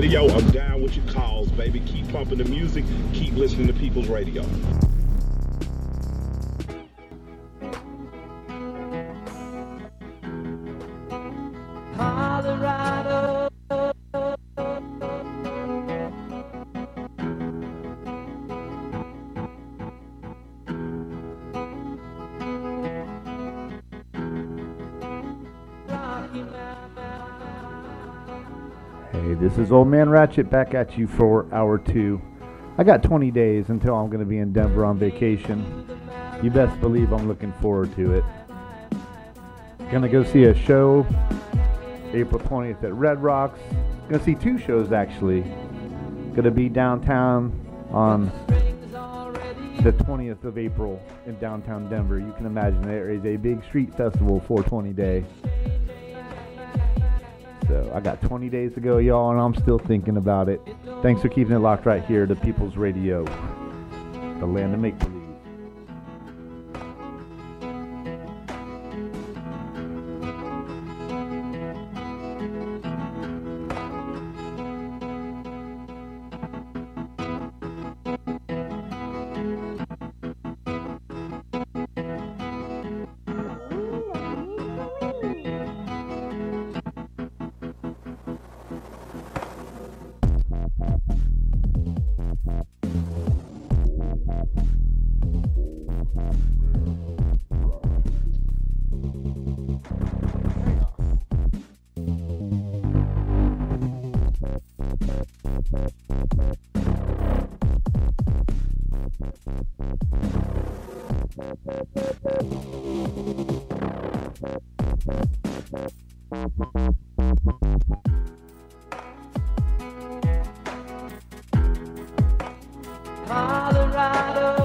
Radio. I'm down with your calls, baby. Keep pumping the music. Keep listening to People's Radio. Is Old Man Ratchet back at you for hour two. I got 20 days until I'm going to be in Denver on vacation. You best believe I'm looking forward to it. Gonna go see a show April 20th at Red Rocks. Gonna see two shows actually. Gonna be downtown on the 20th of April in downtown Denver. You can imagine there is a big street festival 420 day. So I got 20 days to go, y'all, and I'm still thinking about it. Thanks for keeping it locked right here to People's Radio, the land of make believe. Colorado.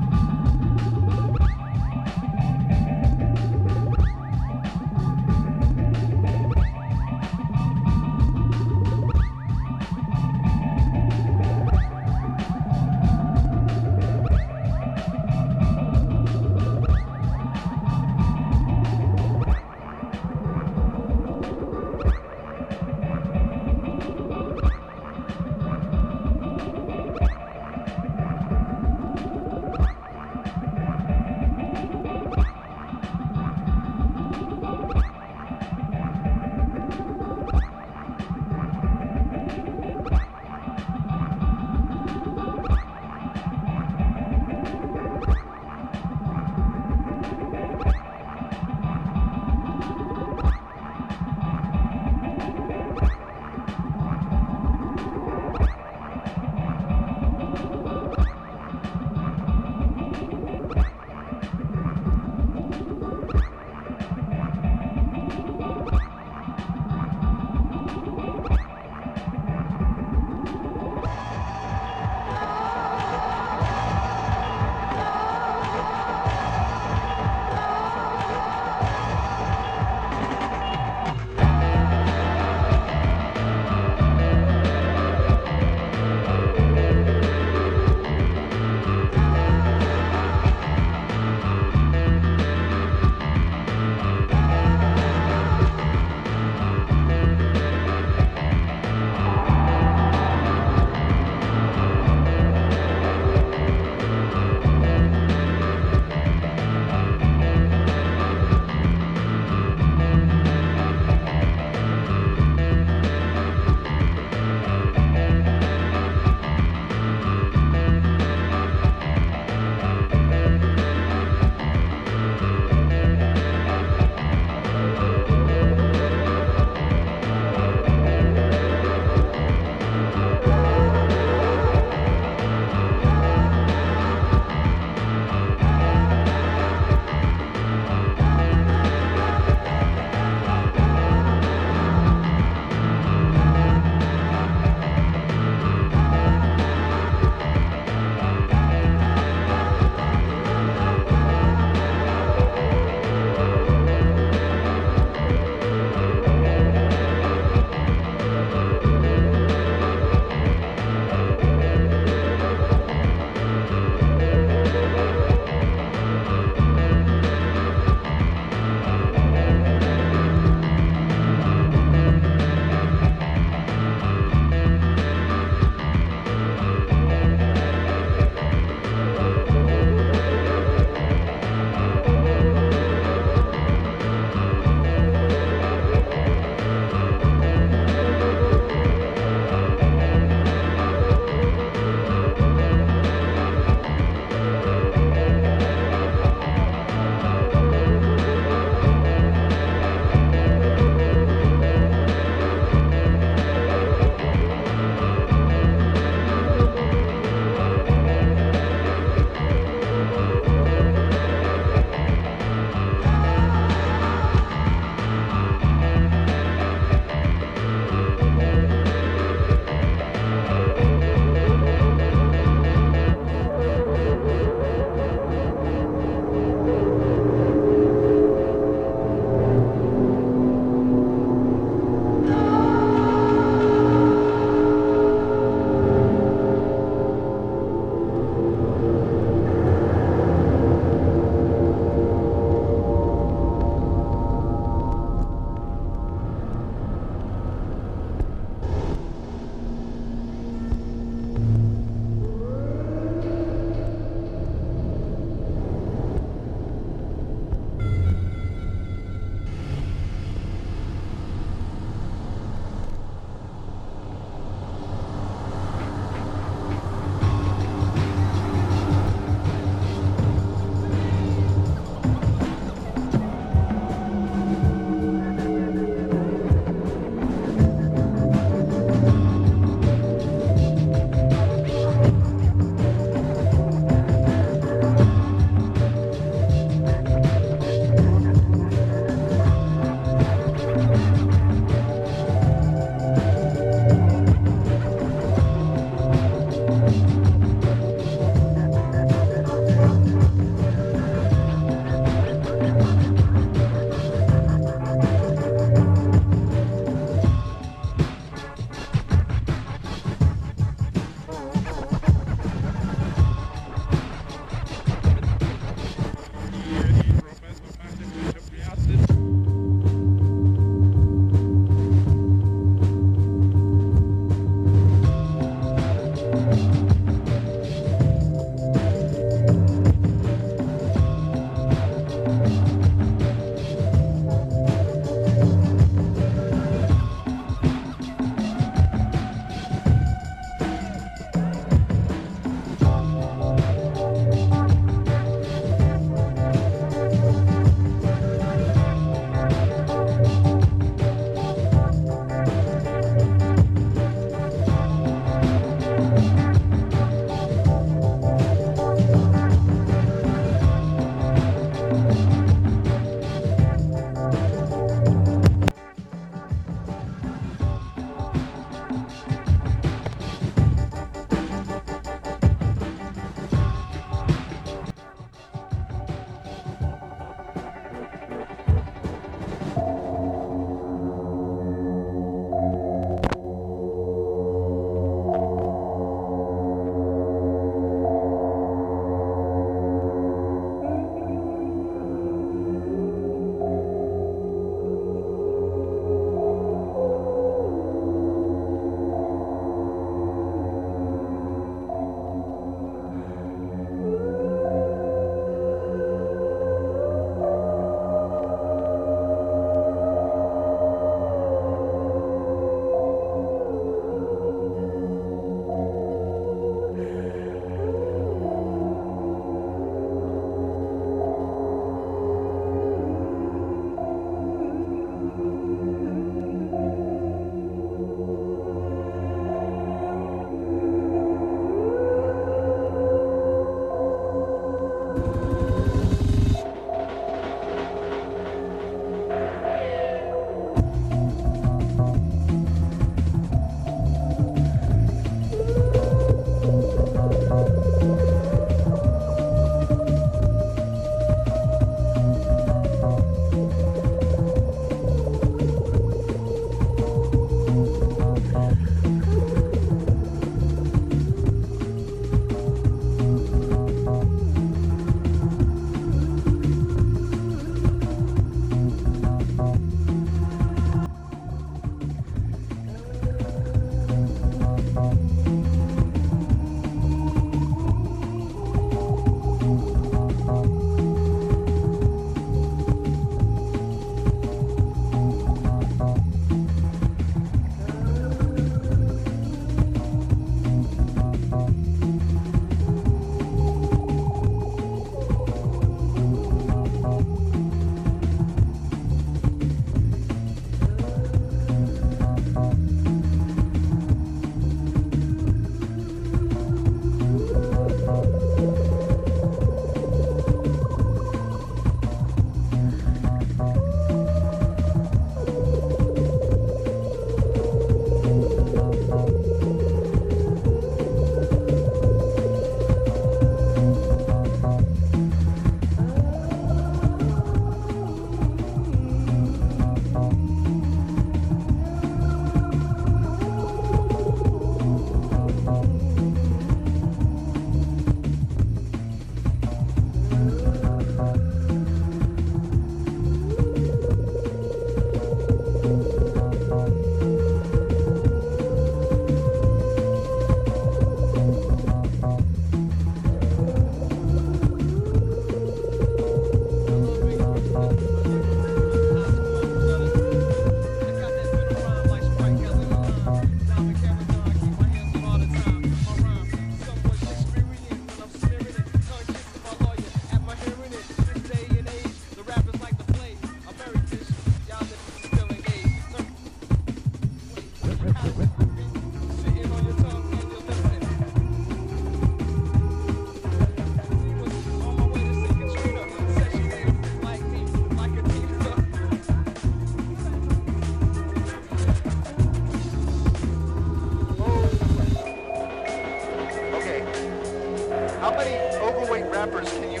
rappers, can you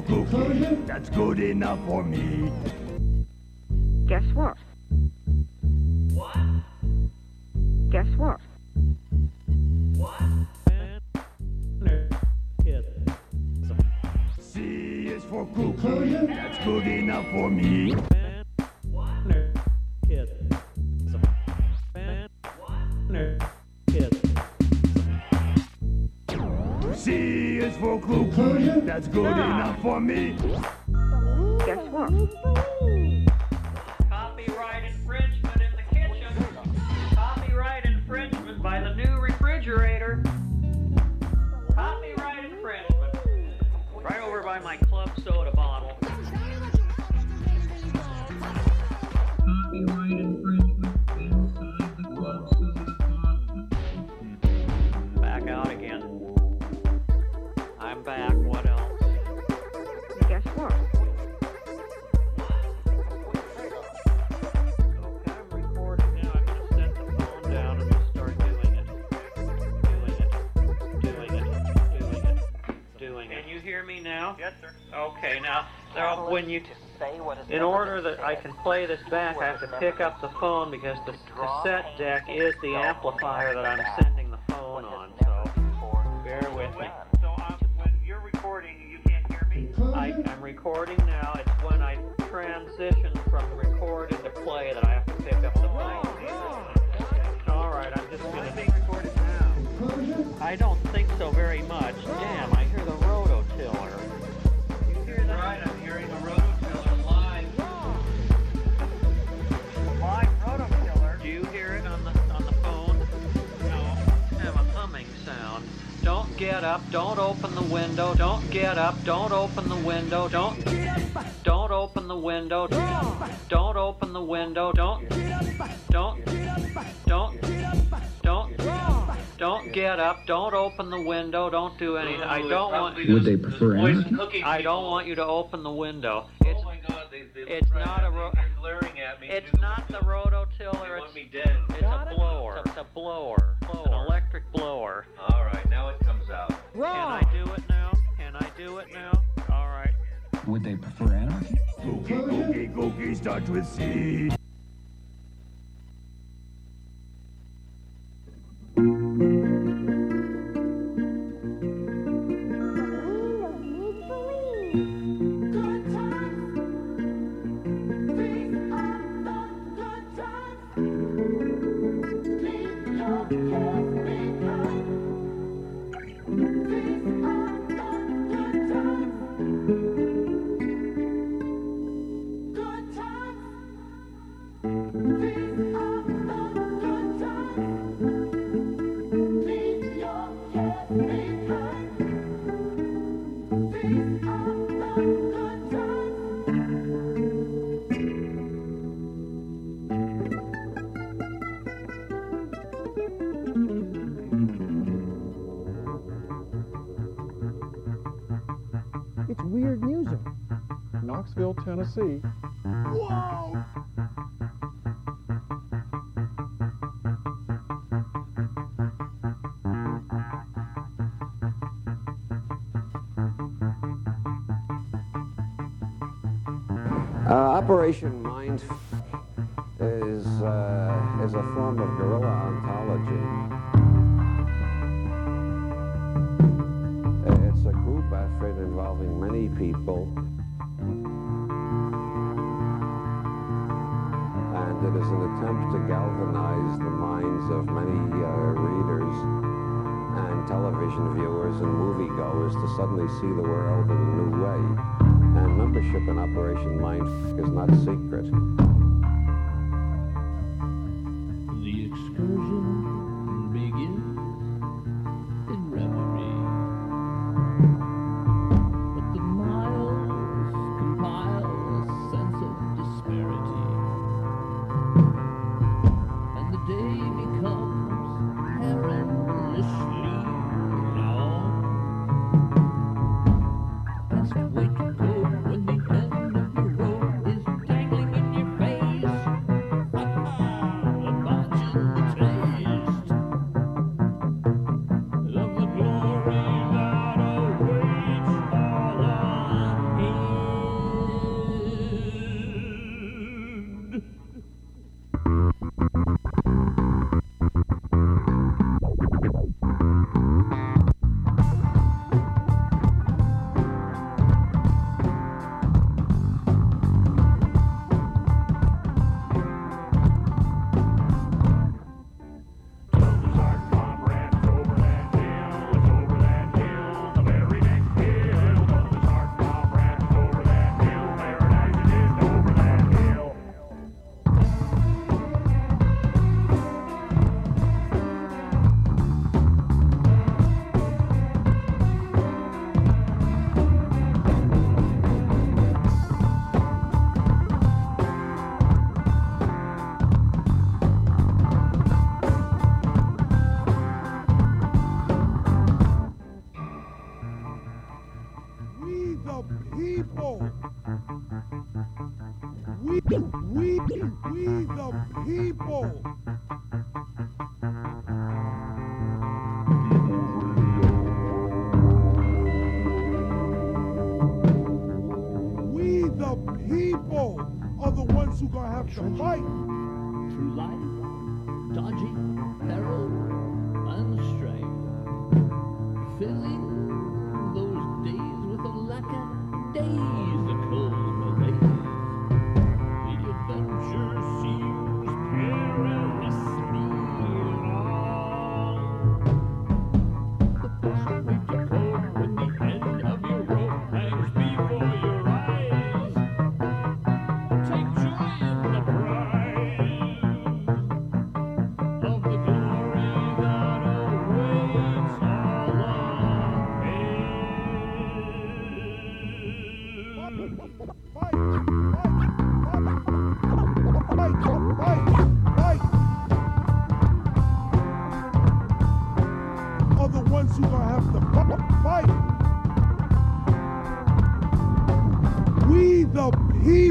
for cookie. That's good enough for me. When you, in order that I can play this back, I have to pick up the phone because the cassette deck is the amplifier that I'm sending the phone on. So bear with me. So um, when you're recording, you can't hear me. I, I'm recording now. It's when I transition from recording to play that I have to pick up the phone. All right, I'm just gonna. Being recorded now. I don't get up. Don't open the window. Don't get up. Don't open the window. Don't. Don't open the window. Don't don't open the window. Don't. Don't. Don't. Don't. Don't get up. Don't open the window. Don't do anything. I don't want. Would they prefer anarchy? I don't want you to open the window. Oh it's, Oh my god, they, they it's not a ro- glaring at me. it's not the rototiller. It's, it's a blower. It's a blower. An electric blower. Alright, now it comes out. Can I do it now? Can I do it now? All right. Would they prefer anarchy? Cookie, cookie, cookie starts with C. It's weird music. Knoxville, Tennessee. Uh, Operation Mind is, uh, is a form of guerrilla ontology. Involving many people, and it is an attempt to galvanize the minds of many uh, readers and television viewers and moviegoers to suddenly see the world in a new way. And membership in Operation Mind is not secret.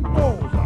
People.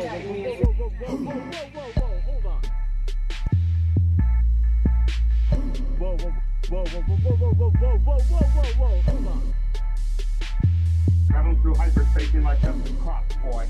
Whoa, whoa, whoa, whoa, whoa, whoa, hold on. Whoa, whoa, whoa, whoa, whoa, whoa, whoa, whoa, whoa, whoa, whoa, hold on. Traveling through hyperspace like a cross boy.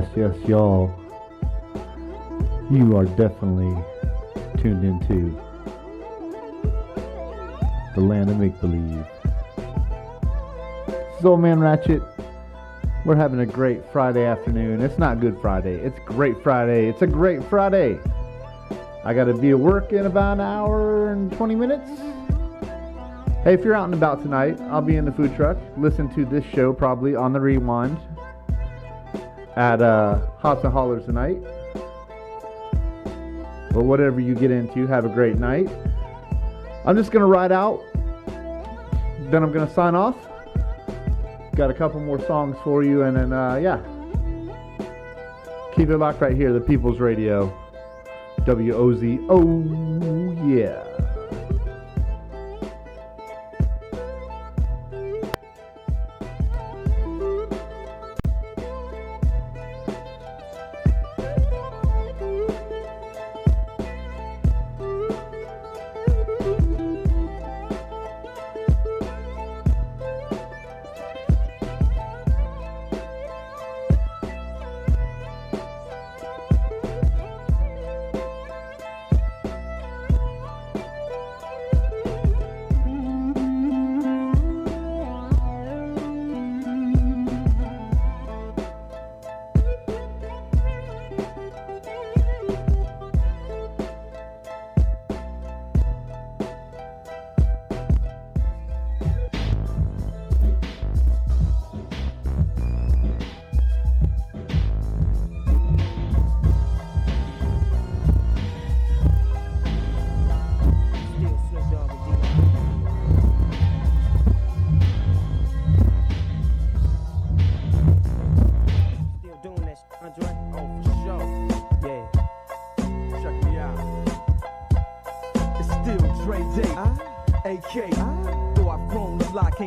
Yes, yes, y'all. You are definitely tuned into the land of make believe. This is Old Man Ratchet. We're having a great Friday afternoon. It's not Good Friday. It's Great Friday. It's a great Friday. I got to be at work in about an hour and 20 minutes. Hey, if you're out and about tonight, I'll be in the food truck. Listen to this show probably on the rewind at uh, Hops and Hollers tonight. But whatever you get into, have a great night. I'm just going to ride out. Then I'm going to sign off. Got a couple more songs for you, and then, uh, yeah. Keep it locked right here, the People's Radio. WOZ. Oh, yeah.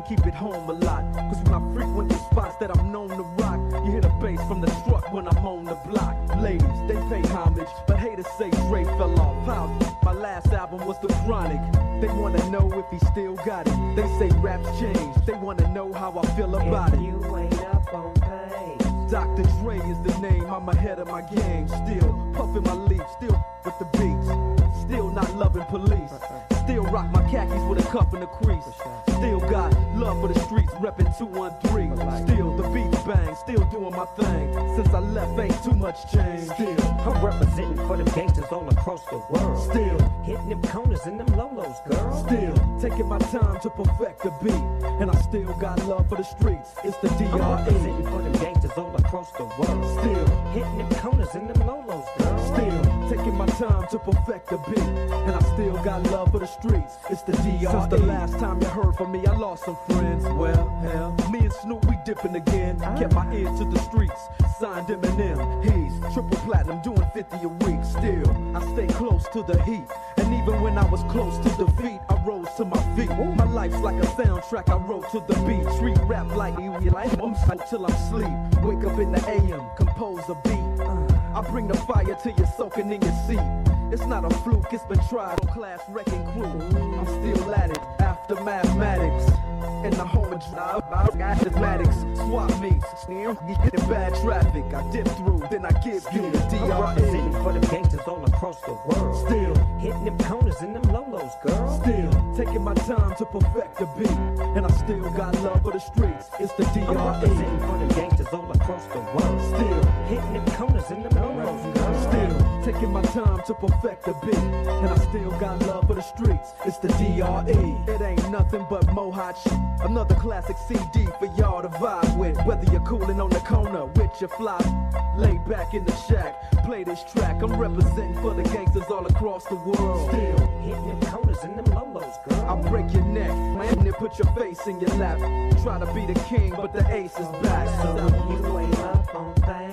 Grown a lot, can't keep it home a lot. Cause when I frequent the spots that I'm known to rock, you hear the bass from the truck when I'm on the block. Ladies, they pay homage, but haters say Dre fell off. How? My last album was The Chronic. They wanna know if he still got it. They say raps change, they wanna know how I feel about it. You ain't up on pain. Dr. Dre is the name, I'm ahead of my game. Still ear to the streets. Signed Eminem. He's triple platinum, doing 50 a week. Still, I stay close to the heat. And even when I was close to defeat, I rose to my feet. My life's like a soundtrack I wrote to the beat. Street rap like you like until I'm sleep. Wake up in the AM, compose a beat. Uh, I bring the fire till you're soaking in your seat. It's not a fluke, it's been tried on class wrecking crew. I'm still at it after mathematics. In the home of mathematics, swap meets, get in bad traffic. I dip through, then I give you the DRE. for the gangsters all across the world. Still, hitting them corners and them lolos, girl. Still, taking my time to perfect the beat. And I still got love for the streets. It's the I'm representing DRE. for the gangsters all across the world. Still, hitting them corners and them lolos, girl. Still taking my time to perfect the beat, and I still got love for the streets. It's the DRE. It ain't nothing but mohawk shit. Another classic CD for y'all to vibe with. Whether you're cooling on the corner with your fly, lay back in the shack, play this track. I'm representing for the gangsters all across the world. Still hitting them corners and them lolos, girl. I'll break your neck, man, and put your face in your lap. Try to be the king, but the ace is back. So you ain't up on things.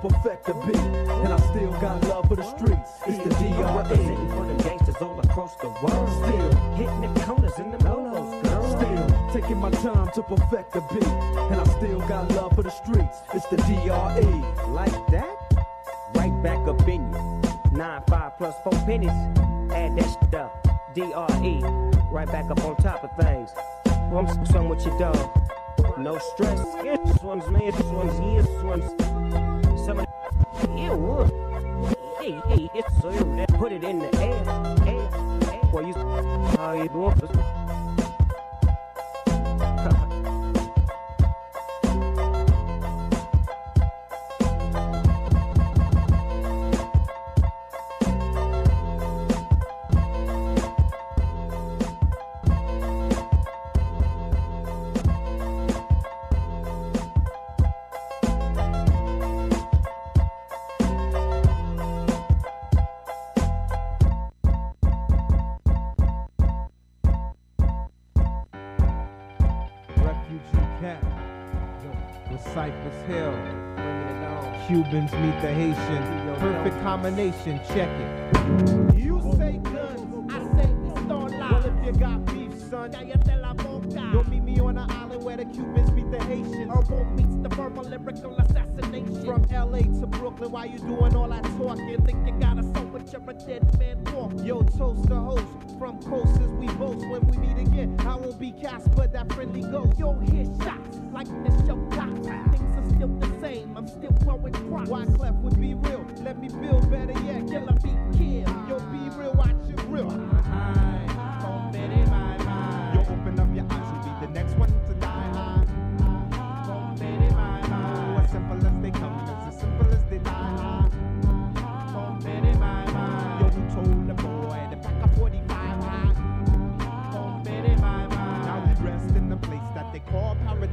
perfect the beat, and I still got love for the streets. It's the I'm DRE. representing for the gangsters all across the world. Still hitting them corners and them lolos, girl. Still taking my time to perfect the beat, and I still got love for the streets. It's the DRE. Like that? Right back up in you. Nine, five plus four pennies. Add that shit up. DRE. Right back up on top of things. I'm some with your dog. No stress. This one's me, this one's you, this one's. Some of the. Yeah. Hey, hey, it's so you put it in the air. Air, air. You. How you doing? Cubans meet the Haitian. Perfect combination. Check it. You say guns, I say pistol Well, if you got beef, son, you'll meet me on the island where the Cubans meet the Haitians. Herbal meets the verbal lyrical assassination. From LA to Brooklyn, why you doing all that talking? Think you got a soul, but you're a dead man walk. Yo, toast the host. From coast as we boast when we meet again. I won't be Casper, that friendly ghost. You'll hear shots like the show cops. Things are still the same. I'm still growing crops. Wyclef would be real? Let me build better yet. Killer beat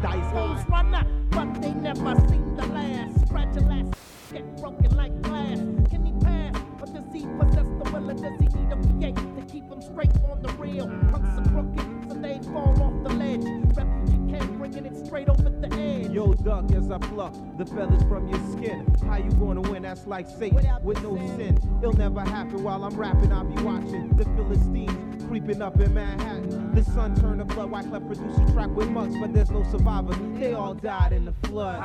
dice. Fools run up, but they never seem to last. Fragile ass get broken like glass. Can he pass? But does he possess the will or does he need a PA to keep him straight on the rail? Punks are crooked, so they fall off the ledge. Refugee can't bring it straight over the edge. Yo, duck, as I pluck the feathers from your skin. How you gonna win? That's like Satan Without with no sin. sin. It'll never happen while I'm rapping. I'll be watching the Philistines creeping up in Manhattan. The sun turned to blood. Wyclef produced a track with mugs, but there's no survivors. They all died in the flood.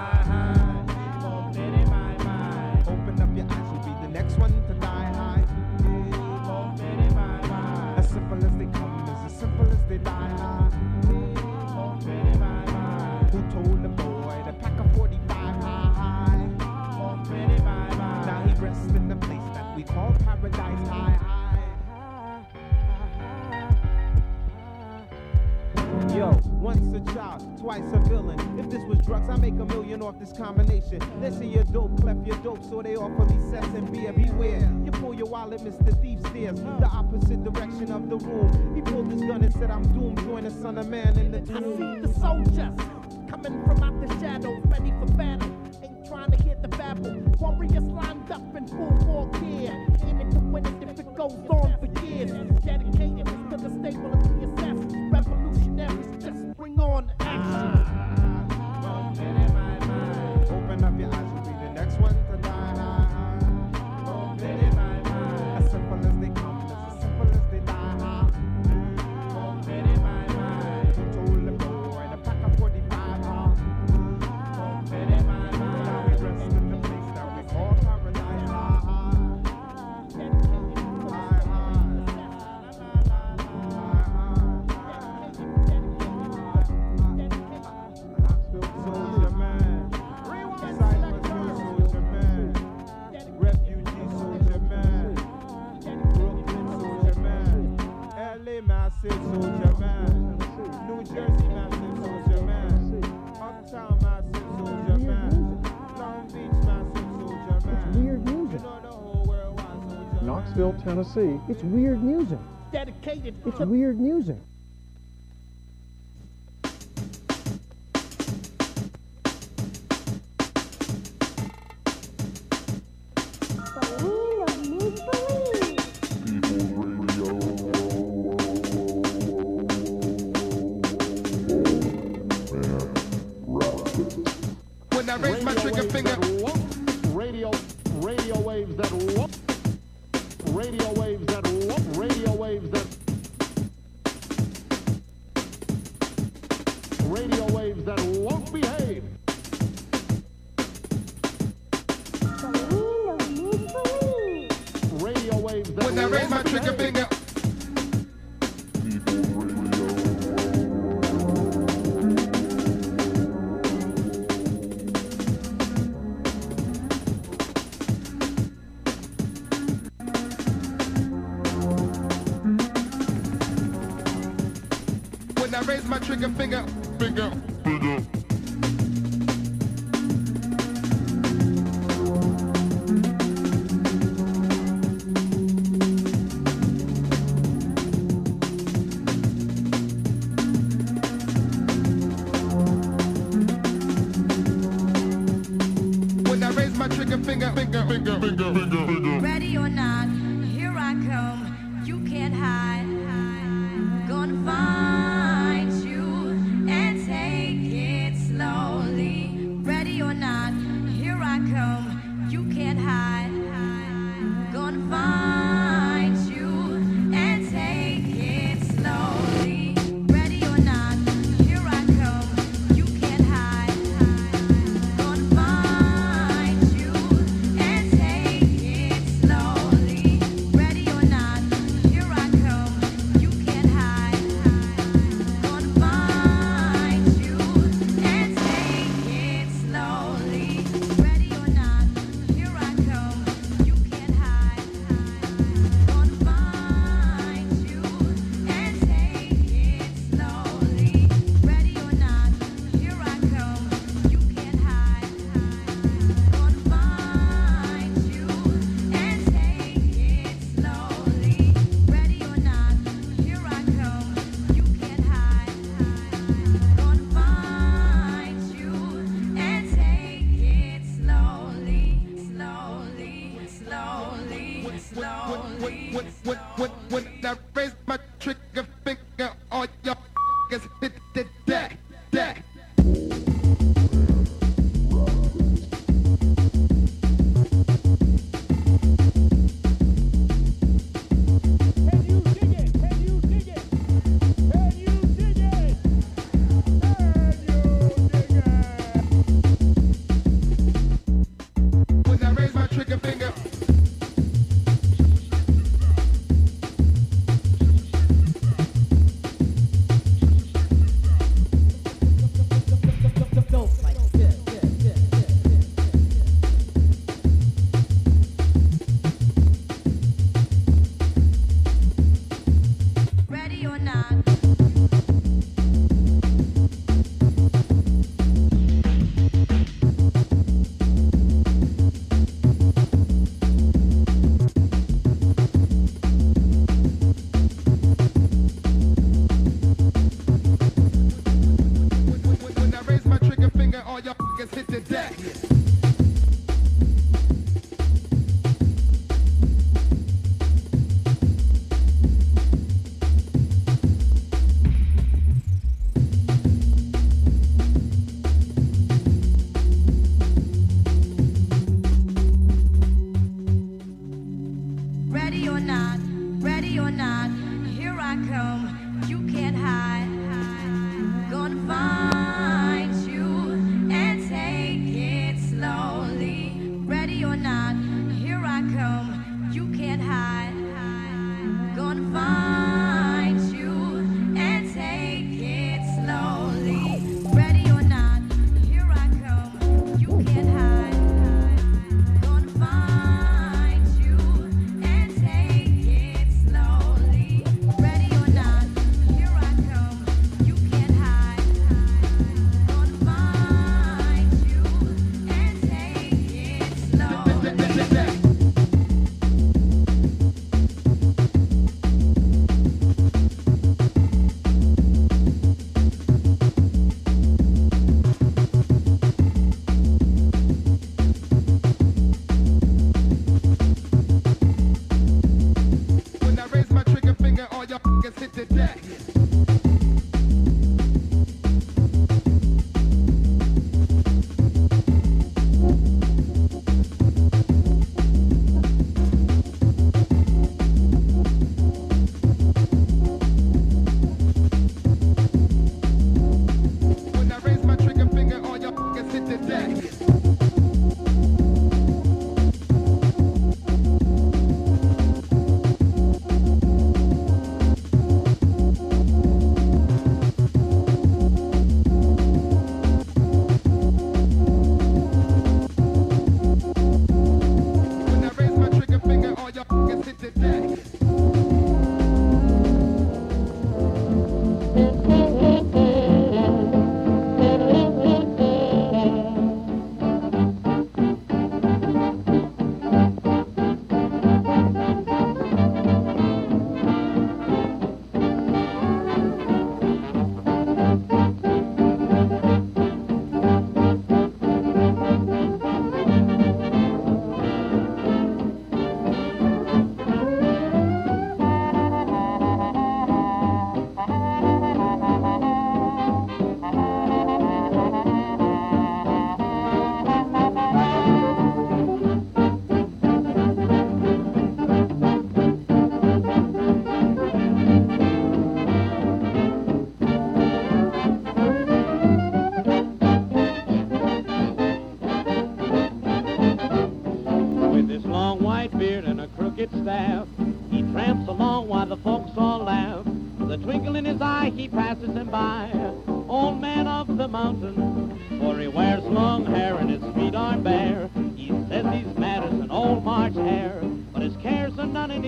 Open up your eyes, you'll be the next one to die high. As simple as they come, as simple as they die high. Once a child, twice a villain. If this was drugs, I make a million off this combination. Listen, you're dope, clef you're dope, so they offer me sex and beer. Beware, you pull your wallet, Mr. Thief stares the opposite direction of the room. He pulled his gun and said, I'm doomed. Join the son of man in the tomb. I see the soldiers coming from out the shadows, ready for battle. Ain't trying to hit the babble. Warriors lined up in full war gear, aiming to win it if it goes on for years. Dedicated to the stable Tennessee. It's weird music. Dedicated It's weird music. Trigger finger, finger, finger. When I raise my trigger finger, finger, finger, finger, finger, finger. Ready or not, here I come. You can't hide.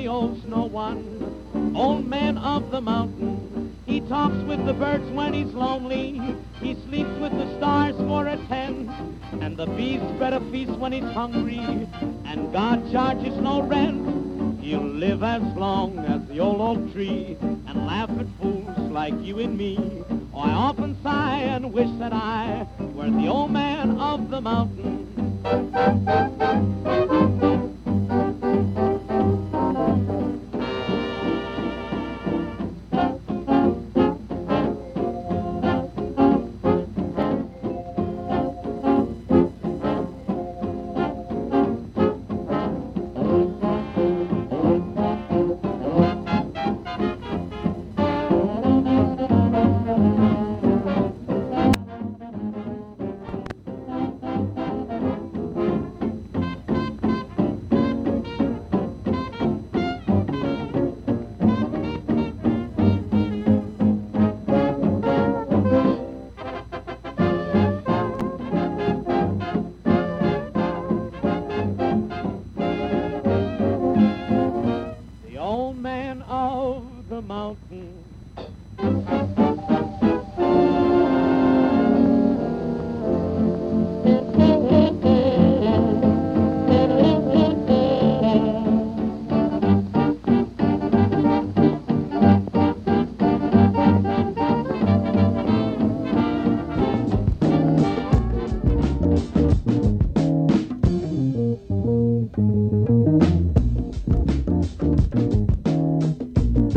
Are none and he owes no one. Old man of the mountain, he talks with the birds when he's lonely. He sleeps with the stars for a tent, and the bees spread a feast when he's hungry. And God charges no rent. He'll live as long as the old oak tree and laugh at fools like you and me. Oh, I often sigh and wish that I were the old man of the mountain.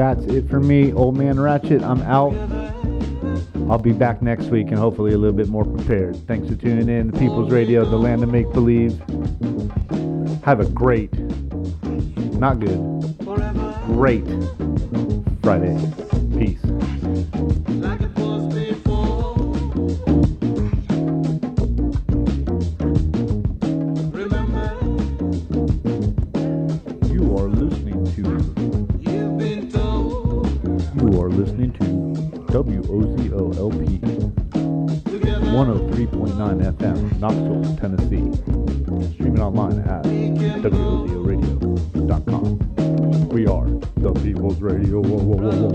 That's it for me, Old Man Ratchet. I'm out. I'll be back next week and hopefully a little bit more prepared. Thanks for tuning in to People's Radio, the land of make believe. Have a great, not good, great Friday. Peace. 103.9 FM, Knoxville, Tennessee. Streaming online at WOZORadio.com. We are the People's Radio. Whoa, whoa, whoa,